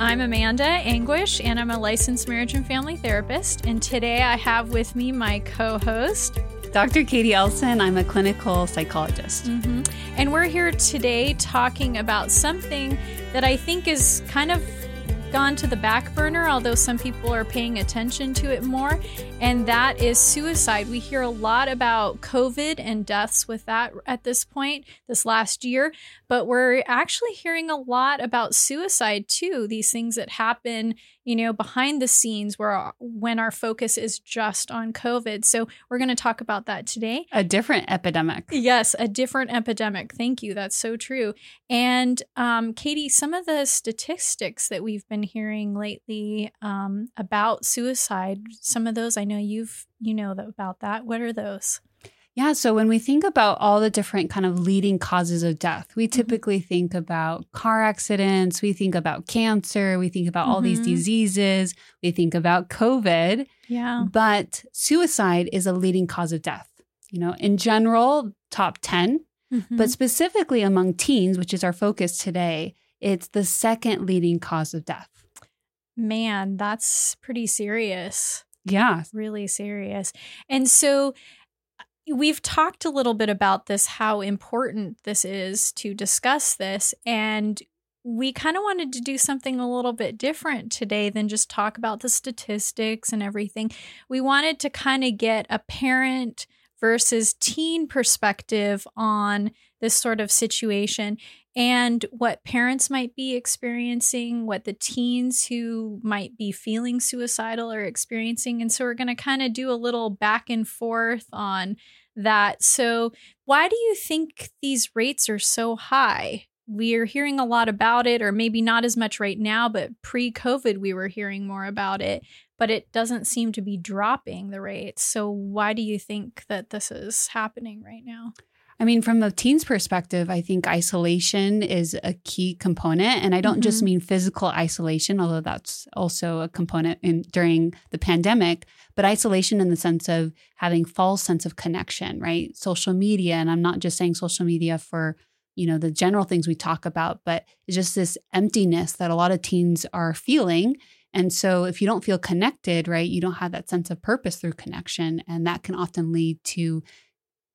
I'm Amanda Anguish, and I'm a licensed marriage and family therapist. And today I have with me my co host, Dr. K'dee Elsen. I'm a clinical psychologist. Mm-hmm. And we're here today talking about something that I think is kind of gone to the back burner, although some people are paying attention to it more, and that is suicide. We hear a lot about COVID and deaths with that at this point, this last year, but we're actually hearing a lot about suicide too. These things that happen, you know, behind the scenes where when our focus is just on COVID. So we're going to talk about that today. A different epidemic. Yes, a different epidemic. Thank you. That's so true. And um, K'dee, some of the statistics that we've been hearing lately um, about suicide, some of those I know you've you know about that. What are those? Yeah, so when we think about all the different kind of leading causes of death, we mm-hmm. typically think about car accidents, we think about cancer, we think about mm-hmm. all these mm-hmm. diseases, we think about COVID. Yeah. But suicide is a leading cause of death. You know, in general, top 10, mm-hmm. but specifically among teens, which is our focus today, it's the second leading cause of death. Man, that's pretty serious. Yeah. Really serious. And so we've talked a little bit about this, how important this is to discuss this. And we kind of wanted to do something a little bit different today than just talk about the statistics and everything. We wanted to kind of get a parent versus teen perspective on this sort of situation and what parents might be experiencing, what the teens who might be feeling suicidal are experiencing. And so we're going to kind of do a little back and forth on that. So, why do you think these rates are so high? We're hearing a lot about it, or maybe not as much right now, but pre COVID, we were hearing more about it, but it doesn't seem to be dropping the rates. So, why do you think that this is happening right now? I mean, from a teen's perspective, I think isolation is a key component. And I don't mm-hmm. just mean physical isolation, although that's also a component in, during the pandemic, but isolation in the sense of having false sense of connection, right? Social media. And I'm not just saying social media for, you know, the general things we talk about, but it's just this emptiness that a lot of teens are feeling. And so if you don't feel connected, right, you don't have that sense of purpose through connection. And that can often lead to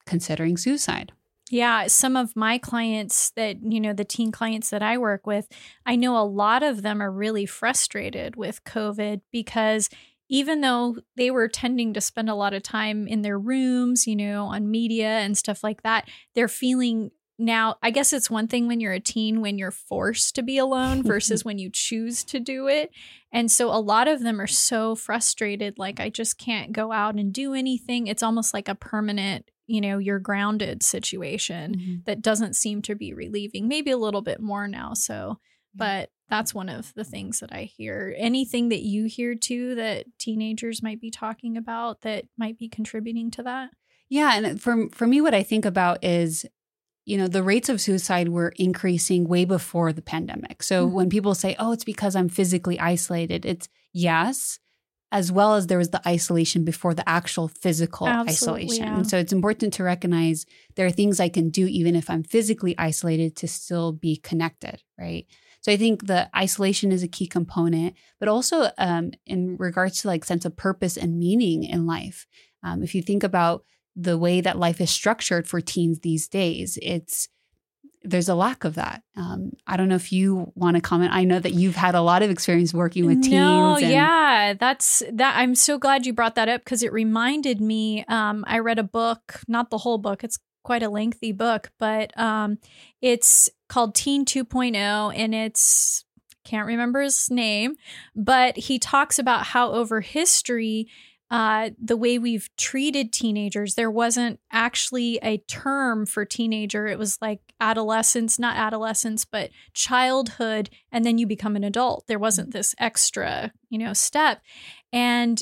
considering suicide. Yeah, some of my clients that, you know, the teen clients that I work with, I know a lot of them are really frustrated with COVID because even though they were tending to spend a lot of time in their rooms, you know, on media and stuff like that, they're feeling now, I guess it's one thing when you're a teen when you're forced to be alone versus when you choose to do it. And so a lot of them are so frustrated like I just can't go out and do anything. It's almost like a permanent you know, you're grounded situation mm-hmm. that doesn't seem to be relieving. Maybe a little bit more now. So, but that's one of the things that I hear. Anything that you hear too that teenagers might be talking about that might be contributing to that? Yeah, and for for me what I think about is you know, the rates of suicide were increasing way before the pandemic. So mm-hmm. when people say, "Oh, it's because I'm physically isolated." It's yes, as well as there was the isolation before the actual physical Absolutely, isolation. Yeah. And so it's important to recognize there are things I can do even if I'm physically isolated to still be connected, right? So I think the isolation is a key component, but also um, in regards to like sense of purpose and meaning in life. Um, if you think about the way that life is structured for teens these days, it's there's a lack of that. Um, I don't know if you want to comment. I know that you've had a lot of experience working with teens. No, and- yeah, that's that. I'm so glad you brought that up because it reminded me. Um, I read a book, not the whole book. It's quite a lengthy book, but um, it's called Teen 2.0, and it's can't remember his name, but he talks about how over history uh, the way we've treated teenagers. There wasn't actually a term for teenager. It was like adolescence, not adolescence, but childhood, and then you become an adult. There wasn't this extra, you know, step. And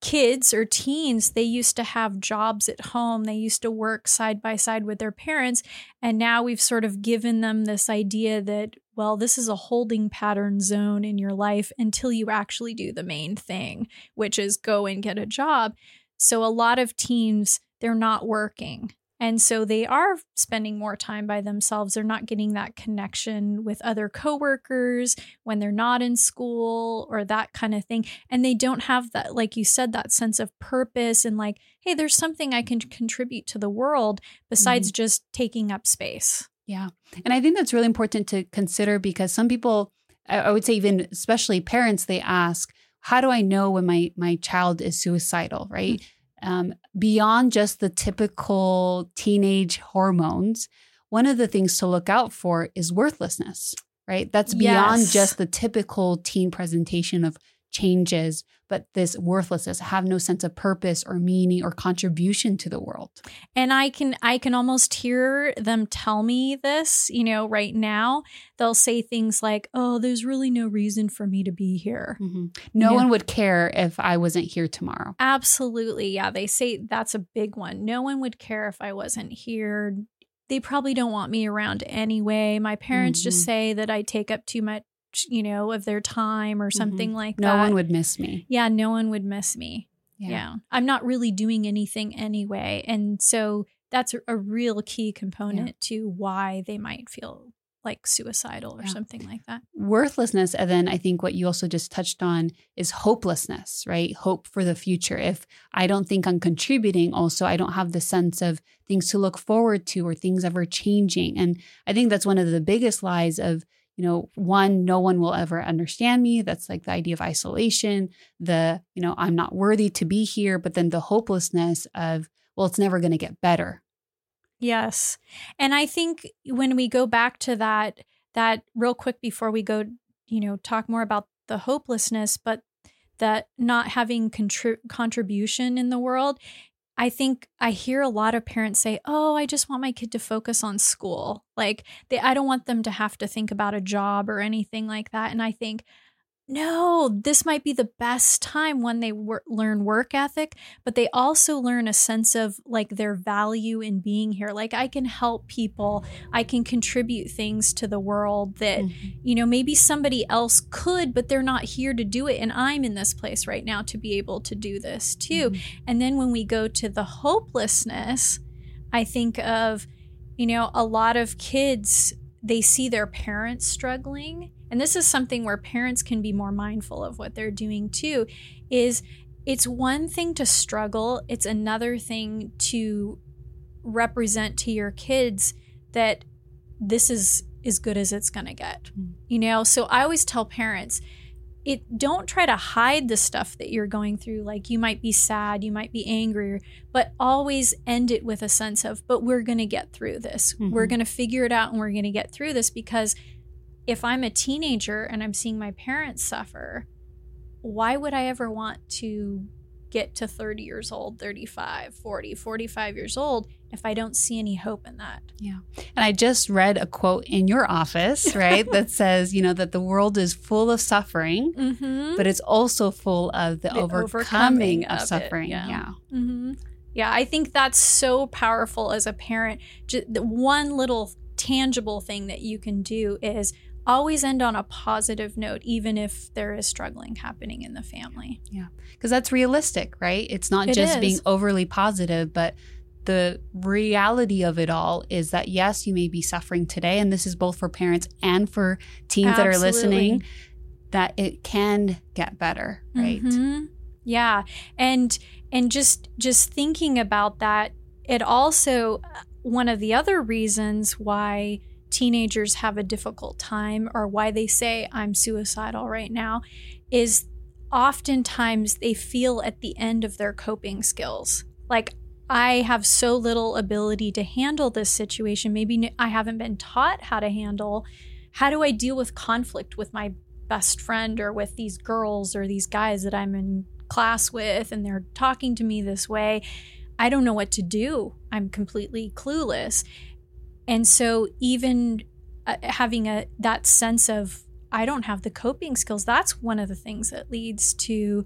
kids or teens, they used to have jobs at home. They used to work side by side with their parents. And now we've sort of given them this idea that, well, this is a holding pattern zone in your life until you actually do the main thing, which is go and get a job. So a lot of teens, they're not working. And so they are spending more time by themselves. They're not getting that connection with other coworkers when they're not in school or that kind of thing. And they don't have that, like you said, that sense of purpose and like, hey, there's something I can contribute to the world besides mm-hmm. just taking up space. Yeah. And I think that's really important to consider because some people, I would say, even especially parents, they ask, how do I know when my my child is suicidal, right? Mm-hmm um, beyond just the typical teenage hormones, one of the things to look out for is worthlessness, right? That's beyond yes. just the typical teen presentation of changes, but this worthlessness, have no sense of purpose or meaning or contribution to the world. And I can I can almost hear them tell me this, you know, right now. They'll say things like, "Oh, there's really no reason for me to be here." Mm-hmm. No one would care if I wasn't here tomorrow. Absolutely. Yeah, they say that's a big one. No one would care if I wasn't here they probably don't want me around anyway. My parents mm-hmm. just say that I take up too much you know, of their time or mm-hmm. something mm-hmm. like no that. No one would miss me. Yeah, no one would miss me. Yeah. yeah. I'm not really doing anything anyway. And so that's a, a real key component yeah. to why they might feel like suicidal or yeah. something like that. Worthlessness. And then I think what you also just touched on is hopelessness, right? Hope for the future. If I don't think I'm contributing, also, I don't have the sense of things to look forward to or things ever changing. And I think that's one of the biggest lies of you know, one, no one will ever understand me. That's like the idea of isolation, the, you know, I'm not worthy to be here, but then the hopelessness of, well, it's never going to get better. Yes. And I think when we go back to that, that real quick before we go, you know, talk more about the hopelessness, but that not having contri- contribution in the world I think I hear a lot of parents say, "Oh, I just want my kid to focus on school." Like they I don't want them to have to think about a job or anything like that. And I think no, this might be the best time when they wor- learn work ethic, but they also learn a sense of like their value in being here. Like, I can help people, I can contribute things to the world that, mm-hmm. you know, maybe somebody else could, but they're not here to do it. And I'm in this place right now to be able to do this too. Mm-hmm. And then when we go to the hopelessness, I think of, you know, a lot of kids, they see their parents struggling and this is something where parents can be more mindful of what they're doing too is it's one thing to struggle it's another thing to represent to your kids that this is as good as it's going to get mm. you know so i always tell parents it don't try to hide the stuff that you're going through like you might be sad you might be angry but always end it with a sense of but we're going to get through this mm-hmm. we're going to figure it out and we're going to get through this because if I'm a teenager and I'm seeing my parents suffer, why would I ever want to get to 30 years old, 35, 40, 45 years old if I don't see any hope in that? Yeah. And I just read a quote in your office, right, that says, you know, that the world is full of suffering, mm-hmm. but it's also full of the, the overcoming, overcoming, of, of suffering. It, yeah. Yeah. Mm-hmm. yeah. I think that's so powerful as a parent. Just the one little tangible thing that you can do is always end on a positive note, even if there is struggling happening in the family. Yeah. Because that's realistic, right? It's not it just is. being overly positive, but the reality of it all is that yes, you may be suffering today, and this is both for parents and for teens Absolutely. that are listening, that it can get better, right? Mm-hmm. Yeah. And and just just thinking about that, it also one of the other reasons why teenagers have a difficult time or why they say I'm suicidal right now is oftentimes they feel at the end of their coping skills. Like, I have so little ability to handle this situation. Maybe I haven't been taught how to handle. How do I deal with conflict with my best friend or with these girls or these guys that I'm in class with and they're talking to me this way? I don't know what to do. I'm completely clueless. And so even uh, having a that sense of I don't have the coping skills. That's one of the things that leads to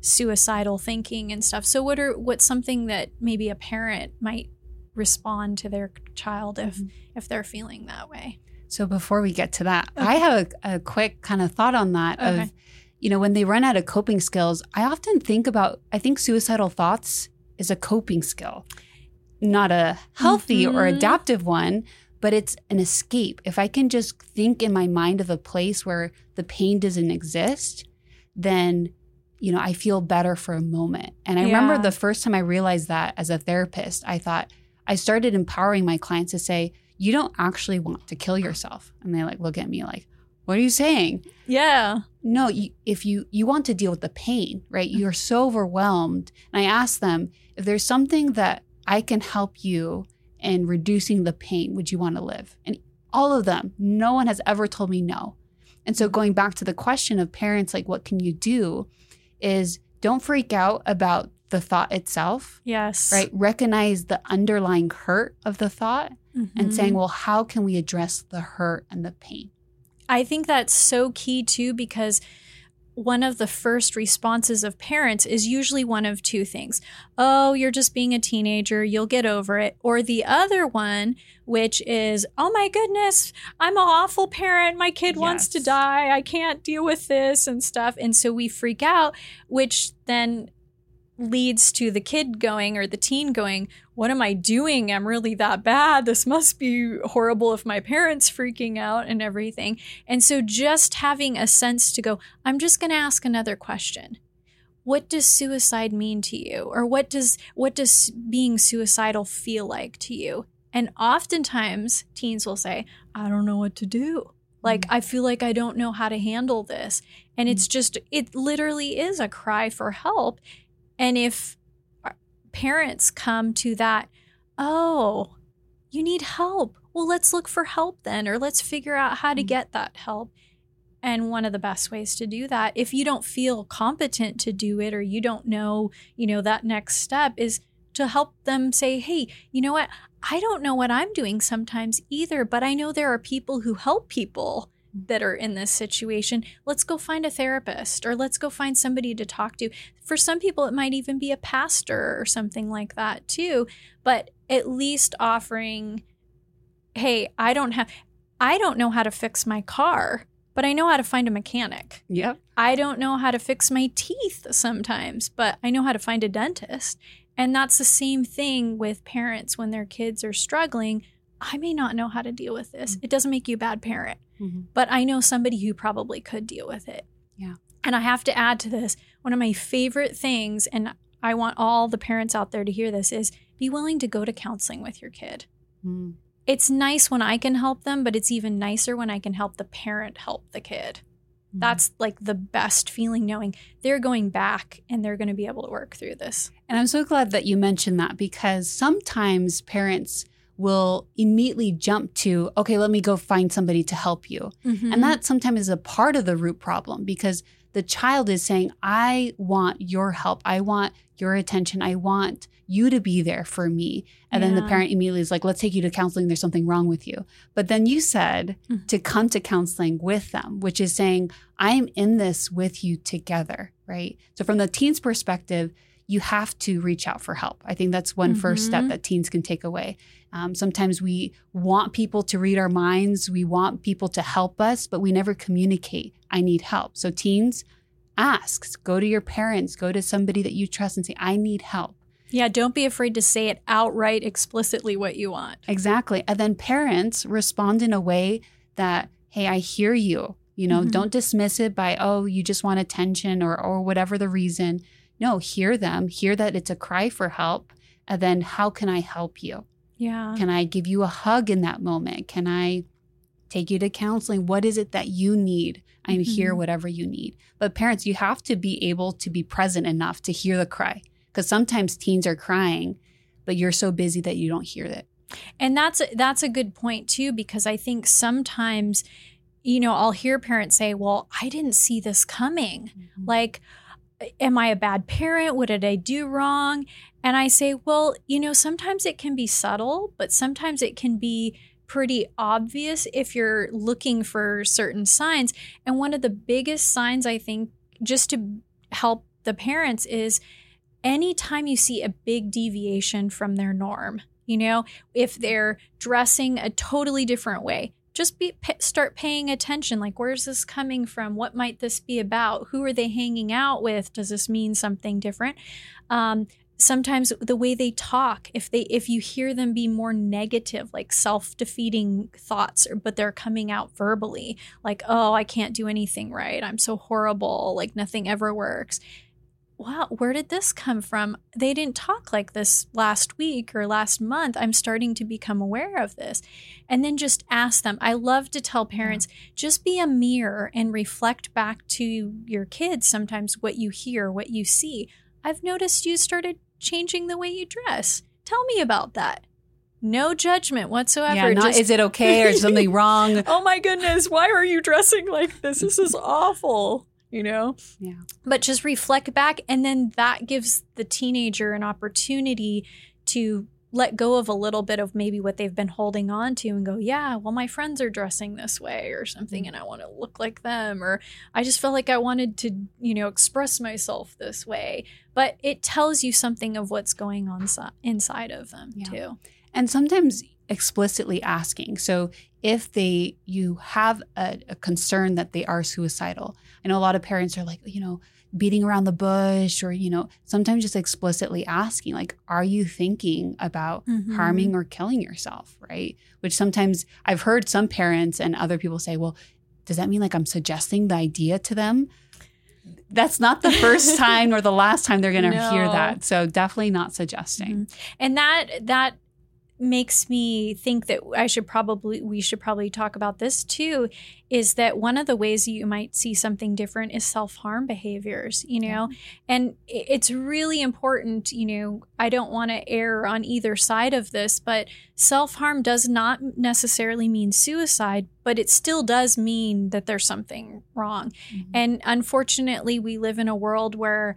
suicidal thinking and stuff. So what are what's something that maybe a parent might respond to their child if Mhm. if they're feeling that way? So before we get to that, Okay. I have a, a quick kind of thought on that Okay. of, you know, when they run out of coping skills, I often think about, I think suicidal thoughts is a coping skill, not a healthy or Mhm. adaptive one, but it's an escape. If I can just think in my mind of a place where the pain doesn't exist, then, you know, I feel better for a moment. And I remember the first time I realized that as a therapist, I thought, I started empowering my clients to say, you don't actually want to kill yourself. And they like look at me like, what are you saying? Yeah. No, you, if you you want to deal with the pain, right? You're so overwhelmed. And I asked them if there's something that I can help you in reducing the pain, would you want to live? And all of them, no one has ever told me no. And so going back to the question of parents, like what can you do, is don't freak out about the thought itself, Yes. right? Recognize the underlying hurt of the thought and Mhm. saying, well, how can we address the hurt and the pain? I think that's so key too because one of the first responses of parents is usually one of two things. Oh, you're just being a teenager, you'll get over it. Or the other one, which is, oh my goodness, I'm an awful parent. My kid wants to die. I can't deal with this and stuff. And so we freak out, which then leads to the kid going or the teen going, What am I doing? I'm really that bad. This must be horrible if my parents freaking out and everything. And so just having a sense to go, I'm just going to ask another question. What does suicide mean to you? Or what does what does being suicidal feel like to you? And oftentimes teens will say, I don't know what to do. Like mm. I feel like I don't know how to handle this. And it's mm. just it literally is a cry for help. And if parents come to that, oh, you need help. Well, let's look for help then, or let's figure out how to Mm. get that help. And one of the best ways to do that, if you don't feel competent to do it or you don't know, you know, that next step is to help them say, hey, you know what? I don't know what I'm doing sometimes either, but I know there are people who help people that are in this situation. Let's go find a therapist or let's go find somebody to talk to. For some people, it might even be a pastor or something like that too. But at least offering, hey, I don't have, I don't know how to fix my car, but I know how to find a mechanic. Yep. I don't know how to fix my teeth sometimes, but I know how to find a dentist. And that's the same thing with parents when their kids are struggling. I may not know how to deal with this. It doesn't make you a bad parent, Mhm. but I know somebody who probably could deal with it. Yeah. And I have to add to this one of my favorite things, and I want all the parents out there to hear this, is be willing to go to counseling with your kid. Mm. It's nice when I can help them, but it's even nicer when I can help the parent help the kid. Mm. That's like the best feeling knowing they're going back and they're going to be able to work through this. And I'm so glad that you mentioned that because sometimes parents will immediately jump to, okay, let me go find somebody to help you. Mm-hmm. And that sometimes is a part of the root problem because the child is saying, I want your help. I want your attention. I want you to be there for me. And then the parent immediately is like, let's take you to counseling. There's something wrong with you. But then you said Mhm. to come to counseling with them, which is saying, I'm in this with you together, right? So from the teen's perspective, you have to reach out for help. I think that's one first step Mhm. that teens can take away. Um, sometimes we want people to read our minds, we want people to help us, but we never communicate, I need help. So, teens, ask, go to your parents, go to somebody that you trust and say, I need help. yeah, don't be afraid to say it outright, explicitly what you want. Exactly. And then parents respond in a way that, hey, I hear you. You know, Mhm. don't dismiss it by, oh, you just want attention or or whatever the reason. No, hear them, hear that it's a cry for help. And then how can I help you? Yeah. Can I give you a hug in that moment? Can I take you to counseling? What is it that you need? I'm here, Mhm. whatever you need. But parents, you have to be able to be present enough to hear the cry. Because sometimes teens are crying, but you're so busy that you don't hear it. And that's that's a good point too because I think sometimes you know, I'll hear parents say, "Well, I didn't see this coming." Like, am I a bad parent? What did I do wrong? And I say, well, you know, sometimes it can be subtle, but sometimes it can be pretty obvious if you're looking for certain signs. And one of the biggest signs, I think, just to help the parents is anytime you see a big deviation from their norm, you know, if they're dressing a totally different way, just be start paying attention. Like where's this coming from? What might this be about? Who are they hanging out with? Does this mean something different? Um, sometimes the way they talk if they if you hear them be more negative like self-defeating thoughts but they're coming out verbally like oh i can't do anything right. I'm so horrible. Like nothing ever works wow where did this come from they didn't talk like this last week or last month i'm starting to become aware of this and then just ask them i love to tell parents yeah. just be a mirror and reflect back to your kids sometimes what you hear what you see I've noticed you started changing the way you dress. Tell me about that. No judgment whatsoever. Yeah, not Just, is it okay or something wrong? oh my goodness, why are you dressing like this? This is awful. You know? Yeah. But just reflect back and then that gives the teenager an opportunity to let go of a little bit of maybe what they've been holding on to and go, yeah, well, my friends are dressing this way or something mm-hmm. and I want to look like them. Or I just felt like I wanted to, you know, express myself this way. But it tells you something of what's going on so- inside of them yeah. too. And sometimes explicitly asking. So if they, you have a, a concern that they are suicidal, I know a lot of parents are like, you know, beating around the bush or you know sometimes just explicitly asking like are you thinking about mm-hmm. harming or killing yourself right which sometimes i've heard some parents and other people say well does that mean like i'm suggesting the idea to them that's not the first time or the last time they're going to no. hear that so definitely not suggesting mm-hmm. and that that makes me think that I should probably we should probably talk about this too is that one of the ways you might see something different is self-harm behaviors you know yeah. and it's really important you know I don't want to err on either side of this but self-harm does not necessarily mean suicide but it still does mean that there's something wrong mm-hmm. and unfortunately we live in a world where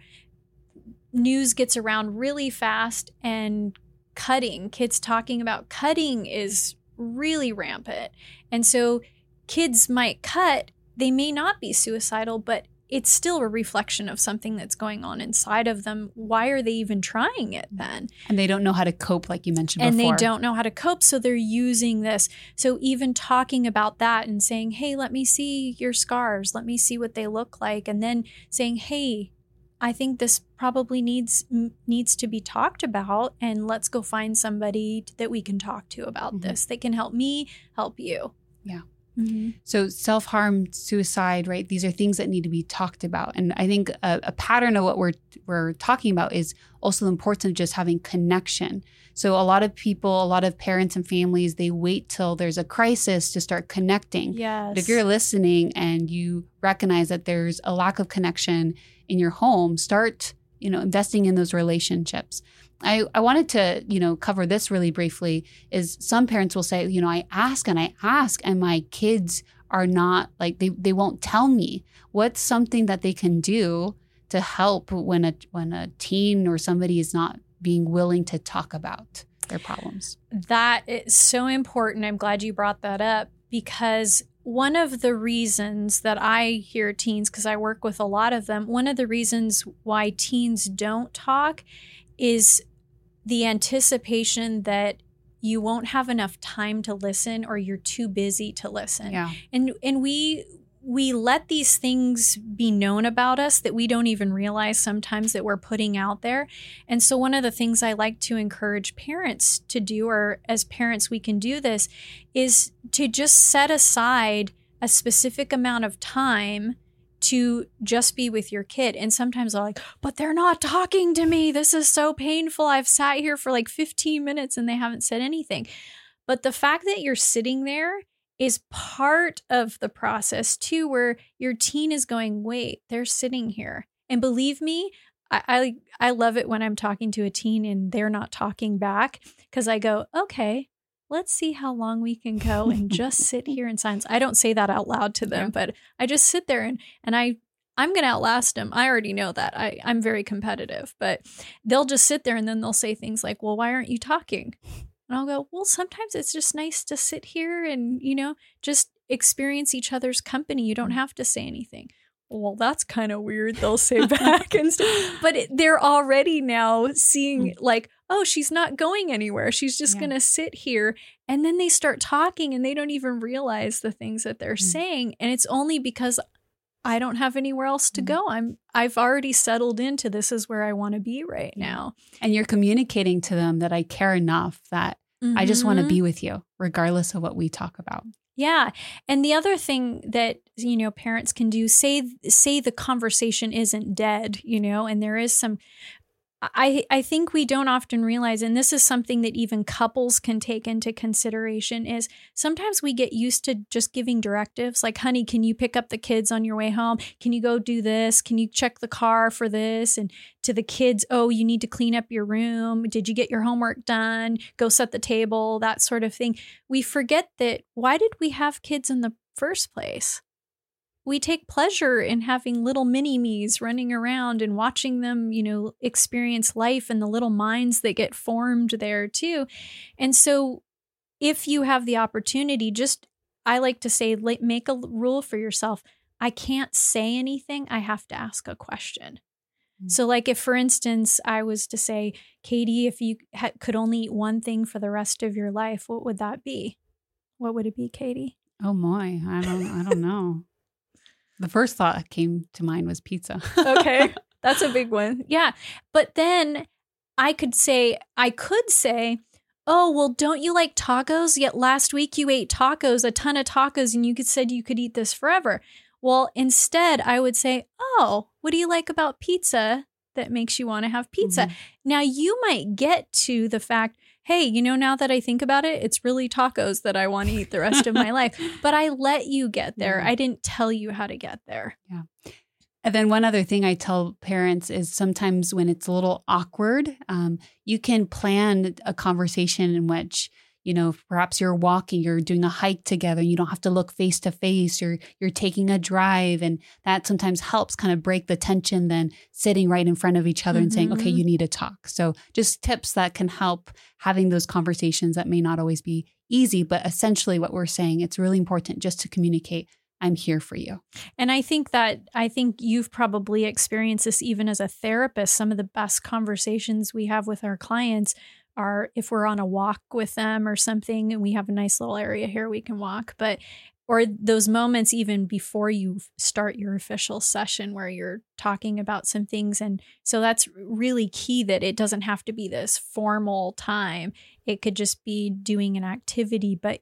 news gets around really fast and cutting, kids talking about cutting is really rampant. And so kids might cut, they may not be suicidal, but it's still a reflection of something that's going on inside of them. Why are they even trying it then? And they don't know how to cope, like you mentioned and before. they don't know how to cope, so they're using this. So even talking about that and saying, hey, let me see your scars, let me see what they look like, and then saying, hey, I think this probably needs needs to be talked about and let's go find somebody that we can talk to about mm-hmm. this. that can help me, help you. Yeah. Mm-hmm. So self harm, suicide, right? These are things that need to be talked about, and I think a, a, pattern of what we're we're talking about is also the importance of just having connection. So a lot of people, a lot of parents and families, they wait till there's a crisis to start connecting. Yes. But if you're listening and you recognize that there's a lack of connection in your home, start you know investing in those relationships. I, I wanted to, you know, cover this really briefly is some parents will say, you know, I ask and I ask and my kids are not like they, they won't tell me what's something that they can do to help when a when a teen or somebody is not being willing to talk about their problems. That is so important. I'm glad you brought that up because one of the reasons that I hear teens, because I work with a lot of them, one of the reasons why teens don't talk is the anticipation that you won't have enough time to listen or you're too busy to listen. Yeah. And and we we let these things be known about us that we don't even realize sometimes that we're putting out there. And so, one of the things I like to encourage parents to do, or as parents, we can do this, is to just set aside a specific amount of time to just be with your kid. And sometimes they're like, but they're not talking to me. This is so painful. I've sat here for like 15 minutes and they haven't said anything. But the fact that you're sitting there is part of the process too, where your teen is going, wait, they're sitting here. And believe me, I, I, I love it when I'm talking to a teen and they're not talking back because I go, okay, let's see how long we can go and just sit here in silence. I don't say that out loud to them, yeah. but I just sit there and and I I'm going to outlast them. I already know that. I, I'm very competitive, but they'll just sit there and then they'll say things like, Well, why aren't you talking? And I'll go, well, sometimes it's just nice to sit here and, you know, just experience each other's company. You don't have to say anything. Well, that's kind of weird. They'll say back and stuff. But it, they're already now seeing, like, oh, she's not going anywhere. She's just. Yeah. going to sit here. And then they start talking and they don't even realize the things that they're Mm. saying. And it's only because I don't have anywhere else to Mm. go. I'm I've already settled into this is where I want to be right now. And you're communicating to them that I care enough that I just want to be mm-hmm. with you, regardless of what we talk about. Yeah. And the other thing that, you know, parents can do, say say the conversation isn't dead, you know, and there is some I I think we don't often realize and this is something that even couples can take into consideration is sometimes we get used to just giving directives like honey can you pick up the kids on your way home? Can you go do this? Can you check the car for this? And to the kids oh you need to clean up your room. Did you get your homework done? Go set the table that sort of thing. We forget that why did we have kids in the first place? We take pleasure in having little mini me's running around and watching them, you know, experience life and the little minds that get formed there too. And so, if you have the opportunity, just I like to say, make a rule for yourself. I can't say anything, I have to ask a question. Mm. So, like, if for instance, I was to say, K'dee, if you ha- could only eat one thing for the rest of your life, what would that be? What would it be, K'dee? Oh my, I don't, I don't know. The first thought that came to mind was pizza. Okay. That's a big one. Yeah. But then I could say, I could say, oh, well, don't you like tacos? Yet last week you ate tacos, a ton of tacos, and you could said you could eat this forever. Well, instead, I would say, oh, what do you like about pizza that makes you want to have pizza? Mhm. Now, you might get to the fact, hey, you know, now that I think about it, it's really tacos that I want to eat the rest of my life. But I let you get there. Yeah. I didn't tell you how to get there. Yeah. And then one other thing I tell parents is sometimes when it's a little awkward, um, you can plan a conversation in which you know perhaps you're walking, you're doing a hike together, and you don't have to look face to face. You're you're taking a drive, and that sometimes helps kind of break the tension. Than sitting right in front of each other and saying, "Okay, Mhm. you need to talk." So just tips that can help having those conversations that may not always be easy, but essentially what we're saying, it's really important just to communicate. I'm here for you. And I think that I think you've probably experienced this even as a therapist. Some of the best conversations we have with our clients are if we're on a walk with them or something and we have a nice little area here we can walk, but or those moments even before you start your official session where you're talking about some things and so that's really key that it doesn't have to be this formal time. It could just be doing an activity, but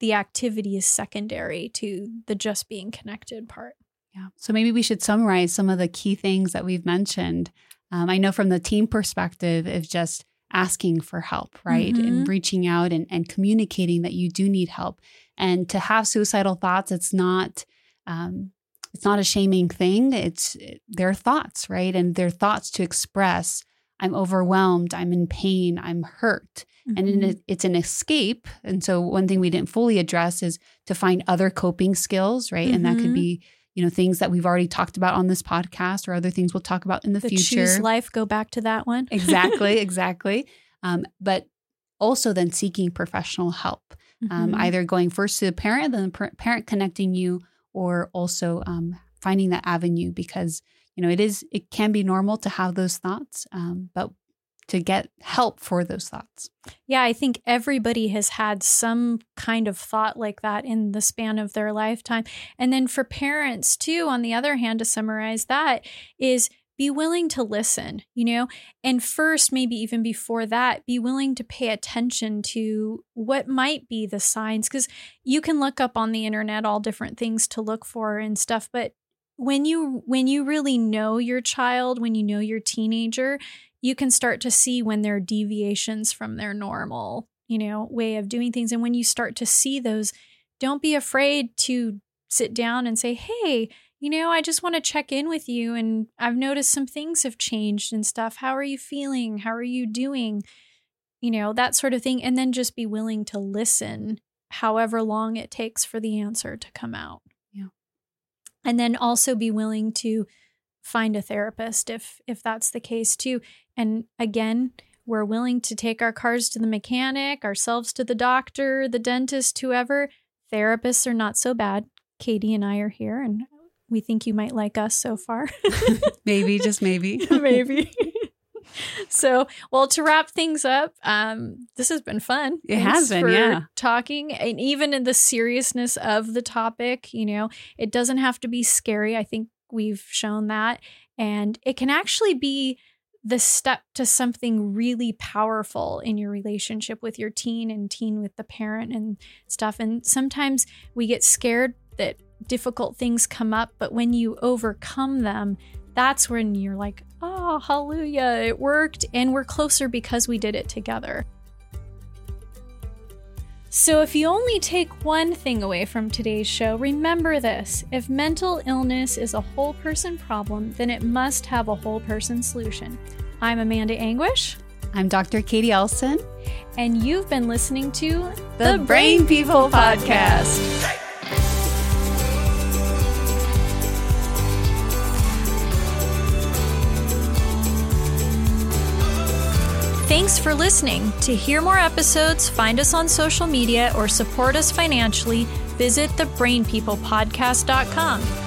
the activity is secondary to the just being connected part. Yeah. So maybe we should summarize some of the key things that we've mentioned. Um, I know from the team perspective if just asking for help, right? And Mhm. reaching out and, and communicating that you do need help. And to have suicidal thoughts, it's not um, it's not a shaming thing. It's their thoughts, right? And their thoughts to express, I'm overwhelmed, I'm in pain, I'm hurt and Mm-hmm. in a, it's an escape. And so one thing we didn't fully address is to find other coping skills, right? And that could Mhm. be you know things that we've already talked about on this podcast or other things we'll talk about in the, the future. choose life, go back to that one. exactly, exactly. Um, but also then seeking professional help, um, Mhm. either going first to the parent, then the par- parent connecting you, or also um, finding that avenue because you know it is it can be normal to have those thoughts, um, but to get help for those thoughts. Yeah, I think everybody has had some kind of thought like that in the span of their lifetime. And then for parents, too, on the other hand, to summarize that, is be willing to listen, you know? And first, maybe even before that, be willing to pay attention to what might be the signs. Because you can look up on the internet all different things to look for and stuff. But when you when you really know your child, when you know your teenager, you can start to see when there are deviations from their normal, you know, way of doing things. And when you start to see those, don't be afraid to sit down and say, Hey, you know, I just want to check in with you. And I've noticed some things have changed and stuff. How are you feeling? How are you doing? You know, that sort of thing. And then just be willing to listen, however long it takes for the answer to come out. Yeah. And then also be willing to find a therapist if if that's the case too and again we're willing to take our cars to the mechanic, ourselves to the doctor, the dentist, whoever. Therapists are not so bad. K'dee and I are here, and we think you might like us so far. maybe, just maybe. maybe. so, well, to wrap things up, um, this has been fun. It Thanks has been, yeah. Talking, and even in the seriousness of the topic, you know, it doesn't have to be scary. I think we've shown that, and it can actually be the step to something really powerful in your relationship with your teen and teen with the parent and stuff. And sometimes we get scared that difficult things come up, but when you overcome them, that's when you're like, oh, hallelujah, it worked. And we're closer because we did it together. So, if you only take one thing away from today's show, remember this if mental illness is a whole person problem, then it must have a whole person solution. I'm Amanda Anguish. I'm Dr. K'dee Elsen. And you've been listening to the, the Brain, Brain People Podcast. Podcast. Thanks for listening. To hear more episodes, find us on social media, or support us financially, visit thebrainpeoplepodcast.com.